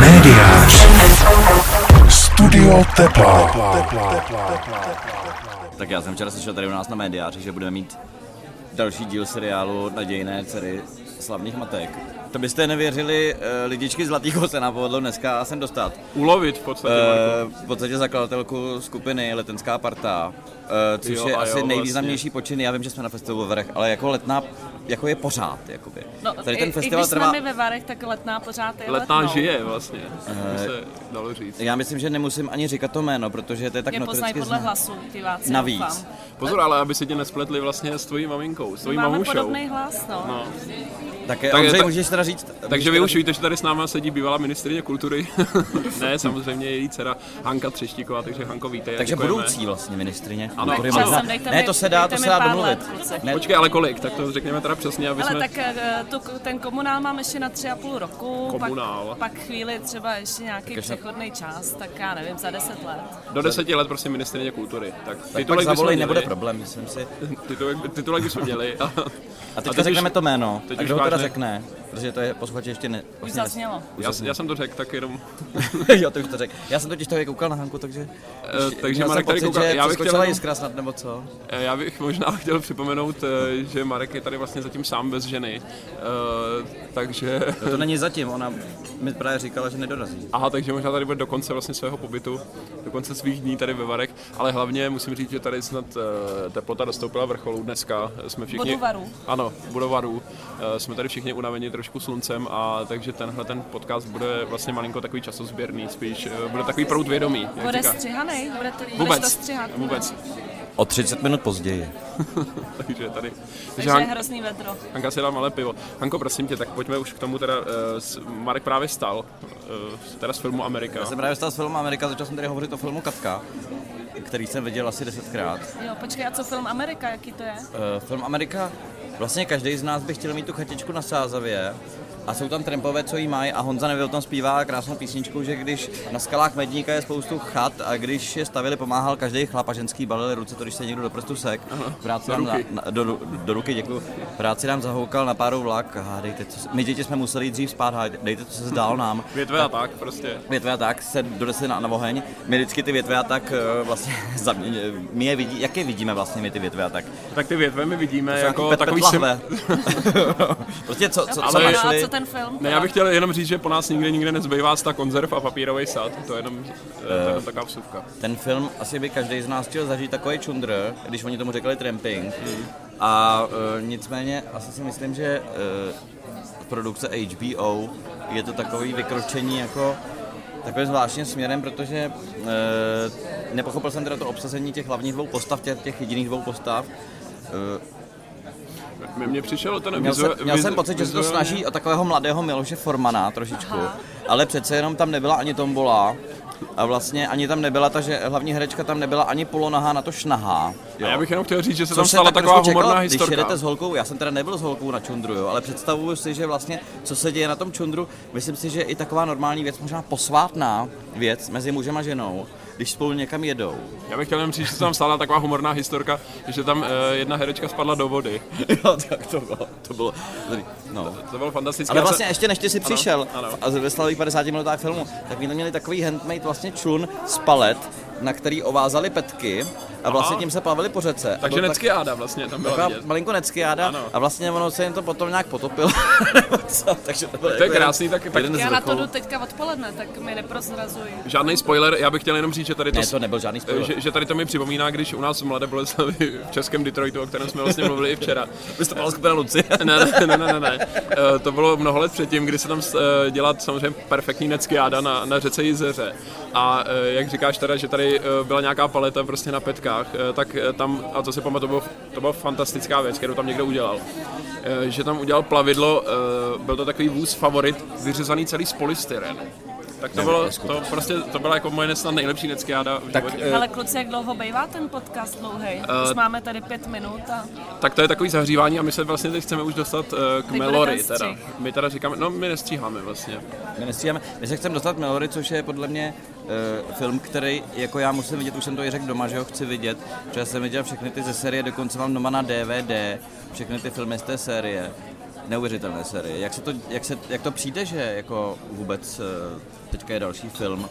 Médiář. Studio Tepla. Tak já jsem včera slyšel tady u nás na médiáři, že budeme mít další díl seriálu Nadějné dcery slavných matek. To byste nevěřili, eh, lidičky Zlatýho se nám povedlo dneska sem dostat. Ulovit v podstatě. Eh, v podstatě zakladatelku skupiny Letenská parta, eh, což Jo, je asi jo, nejvýznamnější počin. Já vím, že jsme na festivalu ve Varech, ale jako letná, jako je pořád, jakoby. No, Tady i, ten i festival když trvá... jsme my ve Varech, tak letná pořád je Letná letnou. žije vlastně, by se dalo říct. Já myslím, že nemusím ani říkat to jméno, protože to je tak Mě poznají notoricky podle zná- hlasu, diváci. Navíc. doufám. Pozor, ale aby se tě nespletli vlastně s tvojí maminkou, s tvojí Máme mamušou. podobný hlas, no. No. Tak, Tak- tak Ondřej, tak- můžeš teda říct... Takže vy už víte, že tady s náma sedí bývalá ministrině kultury. ne, samozřejmě její dcera Hanka Třeštíková, takže Hanko víte. Takže děkujeme. budoucí vlastně ministrině. Ano, kultury ano. možná- dejte Ne, to se dá, to se dá domluvit. let. Ne, Počkej, ale kolik? Tak to řekněme teda přesně, aby Ale jsme... tak eh, tu, ten komunál mám ještě na tři a půl roku, Komunál. Pak, pak chvíli třeba ještě nějaký ještě- přechodný čas, tak já nevím, za deset let. Do deseti let prostě ministrině kultury. Tak tak pak zavolej, měli. nebude problém, myslím si. Titulek, titulek bychom měli. A, teďka teď řekneme to jméno. teď už řekne? Protože to je posluchači ještě ne... Už vlastně ne- zaznělo. Já, já, jsem to řekl, tak jenom... jo, ty už to řekl. Já jsem totiž toho koukal na Hanku, takže... Eh, takže Marek tady koukal. Já bych chtěl jenom- jiskra snad, nebo co? Eh, Já bych možná chtěl připomenout, eh, že Marek je tady vlastně zatím sám bez ženy, Eh, takže... No to není zatím, ona mi právě říkala, že nedorazí. Aha, takže možná tady bude do konce vlastně svého pobytu, do konce svých dní tady ve Varech, ale hlavně musím říct, že tady snad teplota dostoupila vrcholu dneska. Jsme všichni... Budovaru. Ano, Budovaru. Eh, Jsme tady všichni unaveni trošku sluncem a takže tenhle ten podcast bude vlastně malinko takový časozběrný, spíš eh, bude takový proud vědomí. jak Bude říká. střihaný? Bude to, budeš to Vůbec, střihat? vůbec. O 30 minut později. takže tady. Takže je hrozný vedro. Hanka si dá malé pivo. Hanko, prosím tě, tak pojďme už k tomu teda, uh, Marek právě stal, uh, teda z filmu Amerika. Já jsem právě stal z filmu Amerika, začal jsem tady hovořit o filmu Katka, který jsem viděl asi desetkrát. Jo, počkej, a co film Amerika, jaký to je? Uh, film Amerika, vlastně každý z nás by chtěl mít tu chatičku na Sázavě a jsou tam trampové, co jí mají a Honza Neville tam zpívá krásnou písničku, že když na skalách Medníka je spoustu chat a když je stavili, pomáhal každý chlap a ženský balili ruce, to když se někdo do prstu sek. Práci do nám ruky. Na, na, do, do, do, ruky, děkuji. Práci nám zahoukal na páru vlak, hádejte, co, se- my děti jsme museli jít dřív spát, hádejte, dejte, co se zdál nám. Větve a tak prostě. Větve a tak se donesli na, na oheň. My vždycky ty větve a tak eh, vlastně, za mě, my je vidí, jak je vidíme vlastně my ty větve a tak? Tak ty větve my vidíme jako pet- takový sim... prostě co, co, co Ale- a našli? co ten film? Ne, já bych chtěl jenom říct, že po nás nikde nikde nezbývá sta konzerv a papírový sad. To je jenom, to je jenom taková vsuvka. Ten film asi by každý z nás chtěl zažít takový čundr, když oni tomu řekli tramping. A uh, nicméně asi si myslím, že uh, produkce HBO je to takový vykročení jako takovým zvláštním směrem, protože uh, nepochopil jsem teda to obsazení těch hlavních dvou postav, těch, těch jediných dvou postav. Uh, Mně, přišel ten Měl, jsem, vizu- měl jsem vizu- pocit, že se to snaží o takového mladého Miloše Formana trošičku, Aha. ale přece jenom tam nebyla ani tombola a vlastně ani tam nebyla ta, že hlavní herečka tam nebyla ani polonohá na to šnahá. A já bych jenom chtěl říct, že se Což tam jsem stala tak taková trošku humorná čekal, Když historka. jedete s holkou, já jsem teda nebyl s holkou na čundru, jo, ale představuju si, že vlastně, co se děje na tom čundru, myslím si, že i taková normální věc, možná posvátná věc mezi mužem a ženou, když spolu někam jedou. Já bych chtěl jenom říct, že se tam stala taková humorná historka, že tam eh, jedna herečka spadla do vody. jo, tak to bylo, to bylo, no. To bylo fantastické. Ale vlastně ještě než ty si přišel ano. a ve slavých 50 minutách filmu, tak my tam měli takový handmade vlastně člun z palet, na který ovázali petky a vlastně Aha. tím se plavili po řece. Takže byl tak- vlastně tam byla Taková vidět. malinko neckiáda Ano. a vlastně ono se jim to potom nějak potopilo. Takže to, bylo To je jako krásný, tak- jeden, tak- jeden z Já na to jdu teďka odpoledne, tak mi neprozrazuj. Žádný spoiler, já bych chtěl jenom říct, že tady to, Ne, to nebyl žádný spoiler. že, že tady to mi připomíná, když u nás v Mladé Boleslavi v českém Detroitu, o kterém jsme vlastně mluvili i včera. Vystupovala skupina Luci. Ne, ne, ne, ne, ne, ne. Eh, To bylo mnoho let předtím, kdy se tam eh, dělá samozřejmě perfektní neckiáda na, na řece Jizeře. A eh, jak říkáš teda, že tady eh, byla nějaká paleta prostě na petkách, eh, tak tam, a to si pamatuju, to, to byla fantastická věc, kterou tam někdo udělal. Že tam udělal plavidlo, byl to takový vůz favorit, vyřezaný celý z polystyrenu. Tak to, bylo, to, prostě, to byla jako moje snad nejlepší neckiáda v Tak, životě. eh, Ale kluci, jak dlouho bývá ten podcast dlouhý? Už máme tady pět minut a Tak to je takový zahřívání a my se vlastně teď chceme už dostat eh, k Melory. Teda. My teda říkáme, no my nestříháme vlastně. My nestříháme. My se chceme dostat Melory, což je podle mě uh, film, který jako já musím vidět, už jsem to i řekl doma, že ho chci vidět, protože jsem viděl všechny ty ze série, dokonce mám doma na DVD, všechny ty filmy z té série. Neuvěřitelné série. Jak, se to, jak, se, jak to přijde, že jako vůbec eh, teďka je další film?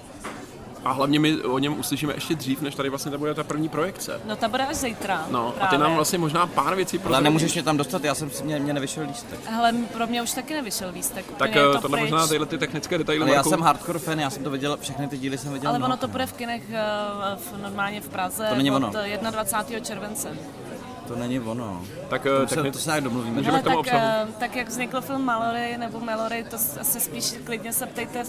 A hlavně my o něm uslyšíme ještě dřív, než tady vlastně to bude ta první projekce. No ta bude až zítra. No, a ty právě. nám vlastně možná pár věcí Ale prozradíš. nemůžeš mě tam dostat, já jsem si, mě, mě nevyšel lístek. Hele, pro mě už taky nevyšel lístek. Tak eh, to tohle pryč. možná tyhle ty technické detaily Ale já jsem hardcore fan, já jsem to viděl, všechny ty díly jsem viděl. Ale ono to bude v kinech eh, v, normálně v Praze To není od ono. 21. července. To není ono. Tak, To, eh, se, techni- to se nějak domluvíme. Můžeme Ale k tomu tak, obsahu. eh, tak jak vznikl film Mallory nebo Mallory, to asi spíš klidně se ptejte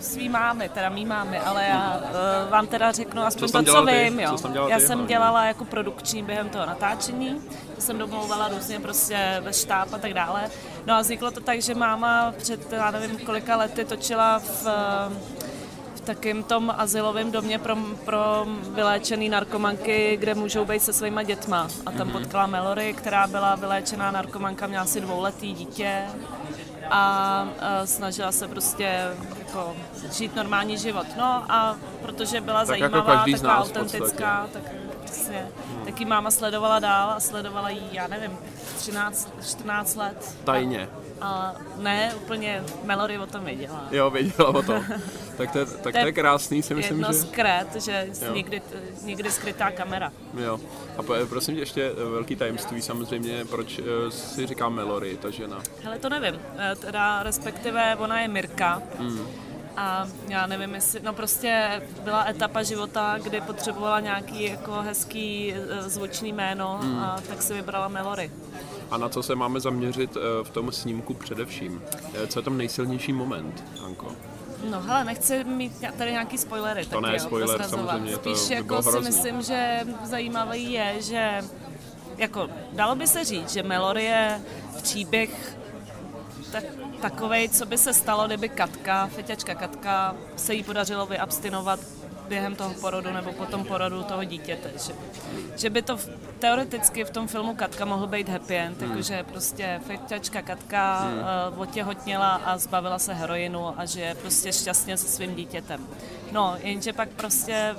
svý mámy, teda mý mámy, ale já uh, vám teda řeknu aspoň tam to, co ty? vím. Jo. Co já ty, jsem hlavně? dělala jako produkční během toho natáčení, to jsem domlouvala různě prostě ve štáb a tak dále. No a vzniklo to tak, že máma před, já nevím, kolika lety točila v v takým tom asilovém domě pro, pro vyléčený narkomanky, kde můžou být se svýma dětma. A tam potkala Melory, která byla vyléčená narkomanka, měla asi dvouletý dítě a e, snažila se prostě jako žít normální život. No a protože byla Tak jako zajímavá, z taková nás autentická, tak přesně. Tak jí máma sledovala dál a sledovala jí, já nevím, 13, 14 let. Tajně. A ne, úplně Melory o tom věděla. Jo, věděla o tom. tak to, je- tak to je krásný, si myslím, jedno že... z kret, že Jo. někdy, někdy skrytá kamera. Jo. A po- prosím tě ještě eh, velký tajemství samozřejmě, proč eh, si říká Melory, ta žena. Hele, to nevím. Eh, Teda respektive ona je Mirka. Hmm. A já nevím, jestli, no prostě byla etapa života, kdy potřebovala nějaký jako hezký zvučný jméno Hmm. a tak si vybrala Melory. A na co se máme zaměřit v tom snímku především? Co je tam nejsilnější moment, Anko? No hele, nechci mít tady nějaký spoilery, To tak ne, jo, spoiler, samozřejmě, to Spíš by jako si myslím, že zajímavý je, že jako dalo by se říct, že Melory je příběh tak, takovej, co by se stalo, kdyby Katka, feťačka Katka, se jí podařilo vyabstinovat během toho porodu nebo po tom porodu toho dítěte. Že, že by to teoreticky v tom filmu Katka mohl být happy end, Hmm. jakože prostě feťačka Katka hmm. uh, otěhotněla a zbavila se heroinu a že je prostě šťastně se svým dítětem. No, jenže pak prostě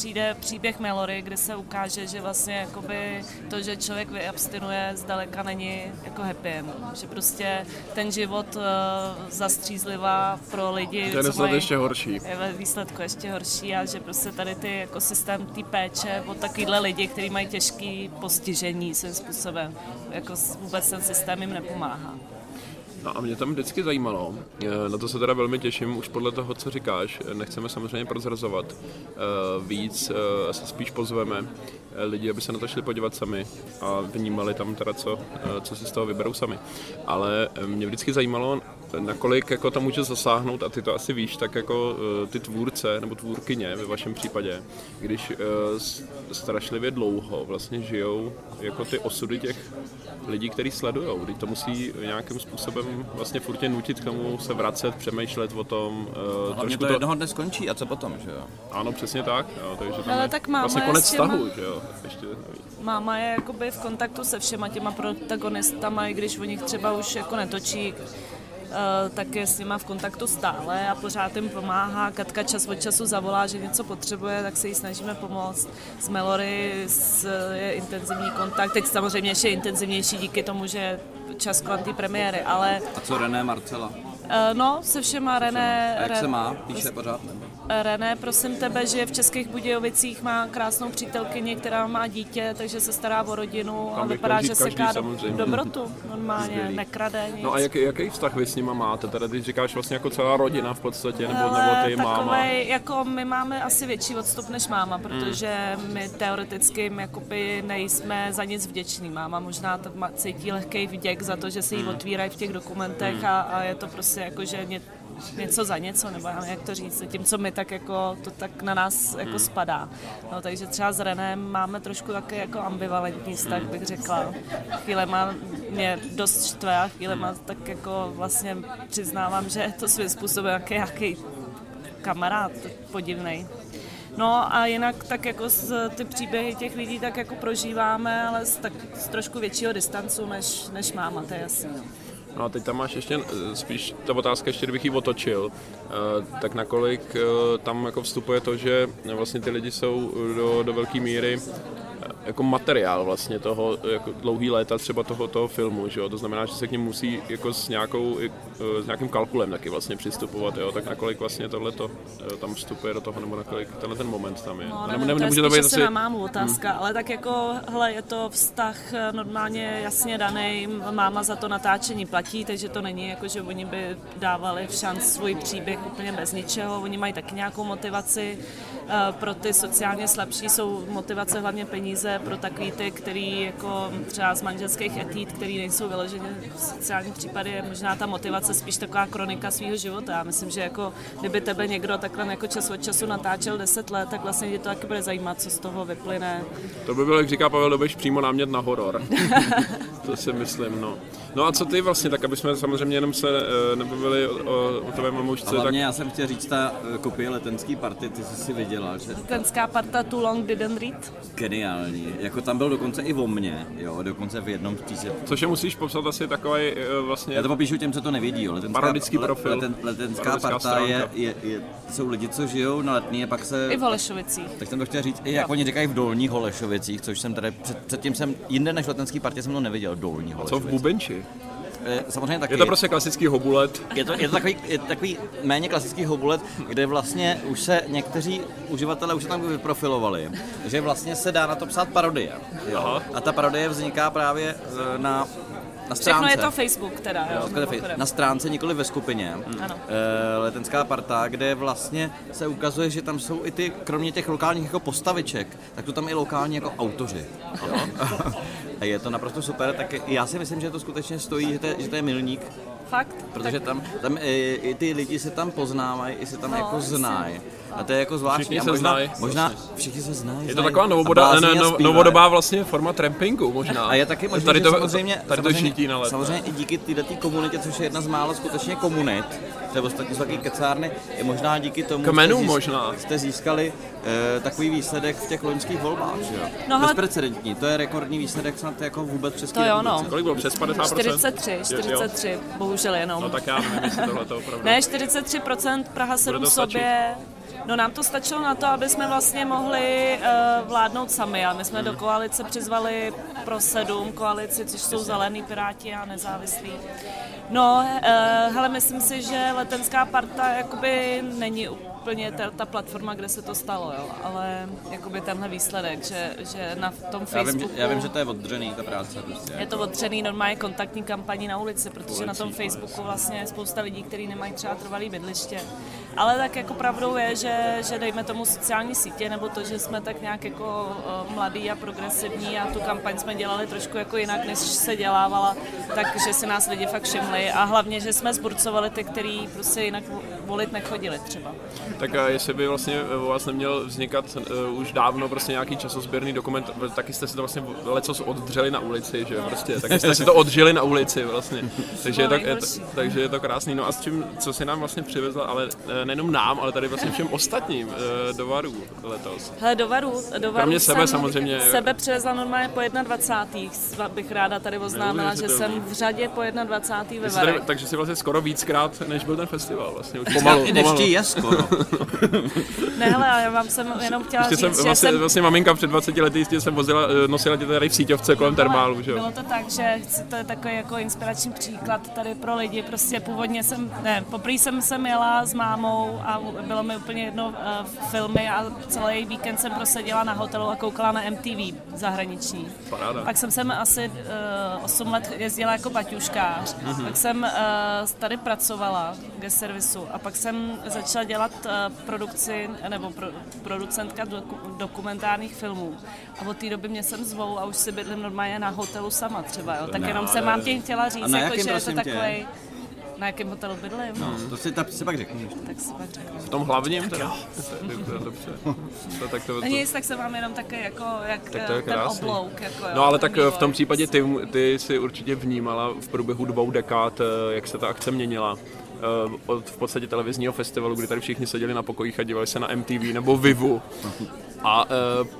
přijde příběh Melory, kde se ukáže, že vlastně jakoby to, že člověk vyabstinuje, zdaleka není jako happy end. Že prostě ten život uh, zastřízlivá pro lidi, To je ještě horší. je ve výsledku ještě horší a že prostě tady ty jako systém té péče o takovýhle lidi, kteří mají těžký postižení svým způsobem, jako vůbec ten systém jim nepomáhá. No a mě tam vždycky zajímalo, eh, na to se teda velmi těším, už podle toho, co říkáš, eh, nechceme samozřejmě prozrazovat eh, víc, se spíš pozveme lidi, aby se na to šli podívat sami a vnímali tam teda, co, co si z toho vyberou sami. Ale mě vždycky zajímalo, nakolik jako to může zasáhnout, a ty to asi víš, tak jako ty tvůrce nebo tvůrkyně ve vašem případě, když strašlivě dlouho vlastně žijou jako ty osudy těch lidí, kteří sledujou. To musí nějakým způsobem vlastně furt tě nutit k tomu se vracet, přemýšlet o tom. Uh, Hlavně to jednoho dne skončí a co potom, že jo? Ano, přesně tak. Jo, takže tam Ale je tak máma vlastně je konec těma- vztahu, že jo? Ještě navíc. Máma je jakoby v kontaktu se všema těma protagonistama, i když o nich třeba už jako netočí, eh, tak je s nima v kontaktu stále a pořád jim pomáhá. Katka čas od času zavolá, že něco potřebuje, tak se jí snažíme pomoct. S Melory s, je intenzivní kontakt, teď samozřejmě ještě intenzivnější díky tomu, že je čas kolem té premiéry, ale A co René Marcela? eh, no, se všema René... A jak se má? Píše pořád? Nebo? René, prosím tebe, že v Českých Budějovicích má krásnou přítelkyni, která má dítě, takže se stará o rodinu a Tam vypadá, že se ká dobrotu. Normálně Skvělý. nekrade nic. No a jak, jaký vztah vy s nima máte? Teda když říkáš vlastně jako celá rodina v podstatě, nebo, nebo Ale ty máma. takovej, jako my máme asi větší odstup než máma, Hmm. protože my teoreticky jim jakoby nejsme za nic vděční. Máma možná cítí lehký vděk za to, že se jí Hmm. otvírají v těch dokumentech a, a je to prostě jako, že ně, něco za něco, nebo já nevím, jak to říct, tím, co my tak jako, to tak na nás jako spadá. No, takže třeba s Renem máme trošku taky jako ambivalentní vztah, bych řekla. Chvílema mě dost štve a chvílema tak jako vlastně přiznávám, že to svým způsobem jaký, jaký kamarád podivnej. No a jinak tak jako z, ty příběhy těch lidí tak jako prožíváme, ale z, tak, z trošku většího distancu než, než máma, to je jasný. No. A teď tam máš ještě eh, spíš ta otázka, ještě kdybych ji otočil, eh, tak nakolik eh, tam jako vstupuje to, že vlastně ty lidi jsou do, do velké míry jako materiál vlastně toho, jako dlouhý léta třeba toho, toho filmu, že jo? to znamená, že se k němu musí jako s, nějakou, s nějakým kalkulem taky vlastně přistupovat, jo? tak nakolik vlastně tohle tam vstupuje do toho, nebo nakolik tenhle ten moment tam je. No, ne, ne, ne, to je to být asi... na mámu otázka, hmm. ale tak jako, hele, je to vztah eh, normálně jasně daný, máma za to natáčení platí, takže to není jako, že oni by dávali v šanc svůj příběh úplně bez ničeho, oni mají taky nějakou motivaci, pro ty sociálně slabší jsou motivace hlavně peníze, pro takový ty, který jako třeba z manželských etít, který nejsou vyloženě v sociální případy, je možná ta motivace spíš taková kronika svého života. Já myslím, že jako kdyby tebe někdo takhle jako čas od času natáčel 10 let, tak vlastně tě to taky bude zajímat, co z toho vyplyne. To by bylo, jak říká Pavel Dobiš, přímo námět na horor. to si myslím, no. No a co ty vlastně, tak aby jsme samozřejmě jenom se uh, nebavili o, o, o tvé mamoušce. A hlavně tak... já jsem chtěl říct, ta uh, kopie letenský party, ty jsi si viděla, že? Letenská parta Too Long Didn't Read? Geniální, jako tam byl dokonce i o mně, jo, dokonce v jednom případě. Což je musíš popsat asi takový uh, vlastně... Já to popíšu těm, co to nevědí, jo. Letenská, Parodický profil. Leten, letenská parta je, je, je, jsou lidi, co žijou na letní a pak se... I v Holešovicích. Tak jsem to chtěl říct, i jak oni říkají v Dolních Holešovicích, což jsem tady před, předtím jsem jinde než letenský partě jsem to neviděl, Dolní Holešovic. Co v Bubenči? Eh, samozřejmě taky. Je to prostě klasický hobulet. Je to, je to takový, je takový méně klasický hobulet, kde vlastně už se někteří uživatelé už se tam vyprofilovali, že vlastně se dá na to psát parodie. Jo? A ta parodie vzniká právě eh, na na stránce. Všechno je to Facebook teda, jo. jo na stránce, nikoli ve skupině. Hmm. Ano. E, letenská parta, kde vlastně se ukazuje, že tam jsou i ty, kromě těch lokálních jako postaviček, tak to tam i lokální jako autoři. Jo? A je to naprosto super, tak já si myslím, že to skutečně stojí, že to je, že to je milník. Fakt? Protože tam, tam i, i ty lidi se tam poznávají, i se tam no, jako znají. A to je jako zvláštní. Všichni se možná, znají. Možná vlastně. všichni se znají. Je to taková novoboda, ne, no, novodobá vlastně forma trampingu možná. A je taky možná, tady to, samozřejmě, tady to šítí na let. Samozřejmě i díky této komunitě, což je jedna z mála skutečně komunit, ostatní jsou taky kecárny, je možná díky tomu, Kmenů jste, možná. jste získali e, takový výsledek v těch loňských volbách, že jo? No, Bezprecedentní, to je rekordní výsledek snad jako vůbec České To jo, no. Kolik bylo? Přes 50%? 43, 43, jo. bohužel jenom. No tak já nevím, jestli tohle to opravdu. Ne, 43% Praha 7 sobě. No nám to stačilo na to, aby jsme vlastně mohli uh, vládnout sami a my jsme hmm. do koalice přizvali pro sedm koalici, což jsou Zelený Piráti a nezávislí. No, uh, hele, myslím si, že letenská parta jakoby není úplně ta, ta platforma, kde se to stalo, jo, ale jakoby tenhle výsledek, že, že na tom Facebooku... Já vím, já vím, že to je oddřený, ta práce. Prostě. Je to oddřený normálně kontaktní kampaní na ulici, protože na tom Facebooku vlastně je spousta lidí, kteří nemají třeba trvalý bydliště. Ale tak jako pravdou je, že, že dejme tomu sociální sítě, nebo to, že jsme tak nějak jako uh, mladý a progresivní a tu kampaň jsme dělali trošku jako jinak, než se dělávala, takže si nás lidi fakt všimli. A hlavně, že jsme zburcovali ty, kteří prostě jinak volit nechodili třeba. Tak a jestli by vlastně u vás neměl vznikat uh, už dávno prostě nějaký časozběrný dokument, taky jste si to vlastně lecos oddřeli na ulici, že jo, prostě, taky jste si to odžili na ulici vlastně, takže je to, je to, takže je to krásný. No a s čím, co si nám vlastně přivezla, ale nejenom nám, ale tady vlastně všem ostatním uh, do Varu letos. Hele, do Varu, do Varu Kromě sebe samozřejmě. Sebe přivezla normálně po 21. bych ráda tady oznámila, že jsem v řadě po 21. ve Varech. Takže si vlastně skoro víckrát, než byl ten festival vlastně, už pomalu. I pomalu. je skoro. ne, hele, já vám jsem jenom chtěla říct, jsem, že vlastně, jsem... vlastně maminka před 20 lety jistě jsem vozila, eh, nosila tě tady v síťovce kolem termálu, že jo? Bylo to tak, že chci, to je takový jako inspirační příklad tady pro lidi, prostě původně jsem, ne, poprvé jsem se jela s mámou a bylo mi úplně jedno uh, filmy a celý víkend jsem proseděla na hotelu a koukala na MTV zahraniční. Paráda. Pak jsem sem asi uh, 8 let jezdila jako baťuškář, mm-hmm. pak jsem uh, tady pracovala v servisu a pak jsem začala dělat uh, produkci nebo pro, producentka doku, dokumentárních filmů. A od té doby mě sem zvou a už si bydlím normálně na hotelu sama třeba, jo. Tak no, jenom jsem vám tím chtěla říct, jako, že je to takový na jakém hotelu bydlím? No, to si, ta, si pak řeknu. Tak si pak řeknu. V tom hlavním teda? Dobře. To, tak to, to... Nic, tak se mám jenom také jako, jak tak to je ten oblouk. Jako, no ale tak v tom případě ty, ty si určitě vnímala v průběhu dvou dekád, eh, jak se ta akce měnila eh, od v podstatě televizního festivalu, kdy tady všichni seděli na pokojích a dívali se na MTV nebo Vivu. A uh,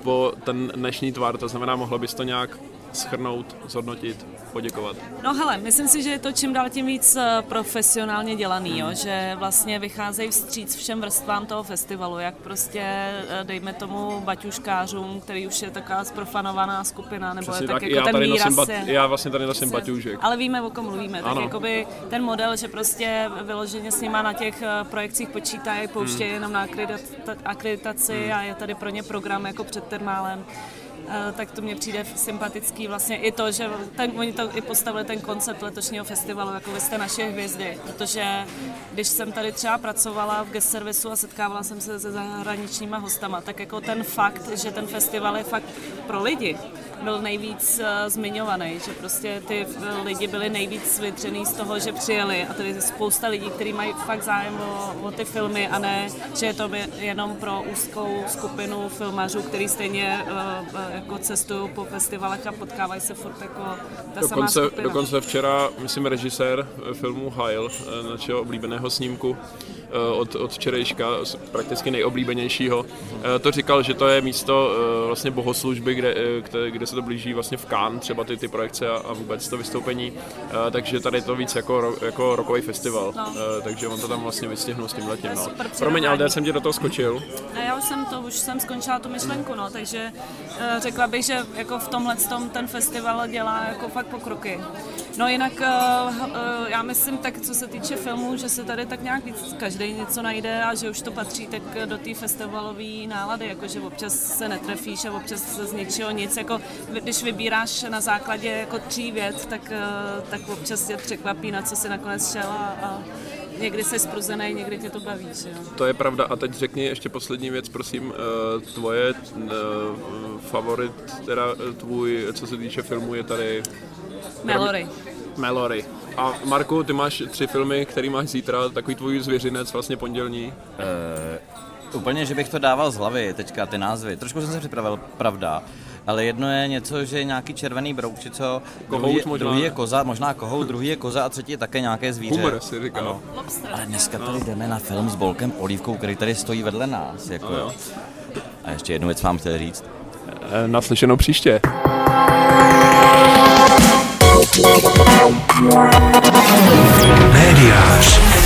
po ten dnešní tvar, to znamená, mohla bys to nějak schrnout, zhodnotit, poděkovat? No hele, myslím si, že je to čím dál tím víc eh, profesionálně dělaný, jo? že vlastně vycházejí vstříc všem vrstvám toho festivalu, jak prostě eh, dejme tomu baťuškářům, který už je taková zprofanovaná skupina, nebo Přesně je tak, tak, jako já, ten tady výraz nosím bat, je- já vlastně tady nosím baťůžek. ale víme, o kom mluvíme. Tak Ano. jakoby ten model, že prostě vyloženě s nima na těch eh, projekcích počítají, pouštějí jenom na akredita- akreditaci a je tady pro ně program jako před termálem. Eh, tak to mně přijde sympatický vlastně i to, že ten, oni to i postavili ten koncept letošního festivalu, jako vy jste naše hvězdy, protože když jsem tady třeba pracovala v guest servisu a setkávala jsem se se zahraničníma hostama, tak jako ten fakt, že ten festival je fakt pro lidi, byl nejvíc uh, zmiňovaný, že prostě ty uh, lidi byli nejvíc vytřený z toho, že přijeli a tady je spousta lidí, kteří mají fakt zájem o, o ty filmy a ne, že je to je- jenom pro úzkou skupinu filmařů, který stejně uh, jako cestují po festivalech a potkávají se furt jako ta samá Dokonce, skupina. dokonce včera, myslím, režisér eh, filmu Heil, eh, našeho oblíbeného snímku eh, od, od včerejška, prakticky nejoblíbenějšího, eh, to říkal, že to je místo eh, vlastně bohoslužby, kde, eh, kde, kde se to blíží vlastně v Cannes, třeba ty, ty projekce a, a vůbec to vystoupení, Eh, takže tady je to víc jako, ro- jako rokový festival, No. Eh, takže on to tam vlastně vystihnul s tím letím. No. super Promiň, ale já jsem ti do toho skočil. Ne, já už jsem to, už jsem skončila tu myšlenku, no, takže eh, řekla bych, že jako v tomhle tom ten festival dělá jako fakt pokroky. No jinak eh, eh, já myslím tak, co se týče filmů, že se tady tak nějak víc každý něco najde a že už to patří tak do té festivalové nálady, jako že občas se netrefíš a občas se z něčeho nic, jako když vybíráš na základě jako tří vět, tak, eh, tak občas tě překvapí, na co si nakonec šel a, a někdy jsi spruzený, někdy tě to baví, že jo. To je pravda. A teď řekni ještě poslední věc, prosím. Tvoje favorit, teda tvůj, co se týče filmu, je tady Mallory. Mallory. A Marku, ty máš tři filmy, který máš zítra, takový tvůj zvěřinec, vlastně pondělní. Úplně, že bych to dával z hlavy teďka, ty názvy. Trošku jsem se připravil, pravda. Ale jedno je něco, že je nějaký červený brouk, či co, Kohout druhý, je- možná. druhý je koza, možná kohout, druhý je koza a třetí je také nějaké zvíře. Humor si říkal. Ano. Ale dneska tady jdeme na film s Bolkem Olívkou, který tady stojí vedle nás. Jako, jo. A ještě jednu věc vám chtěl říct. Eh, Naslyšenou příště. Médiář.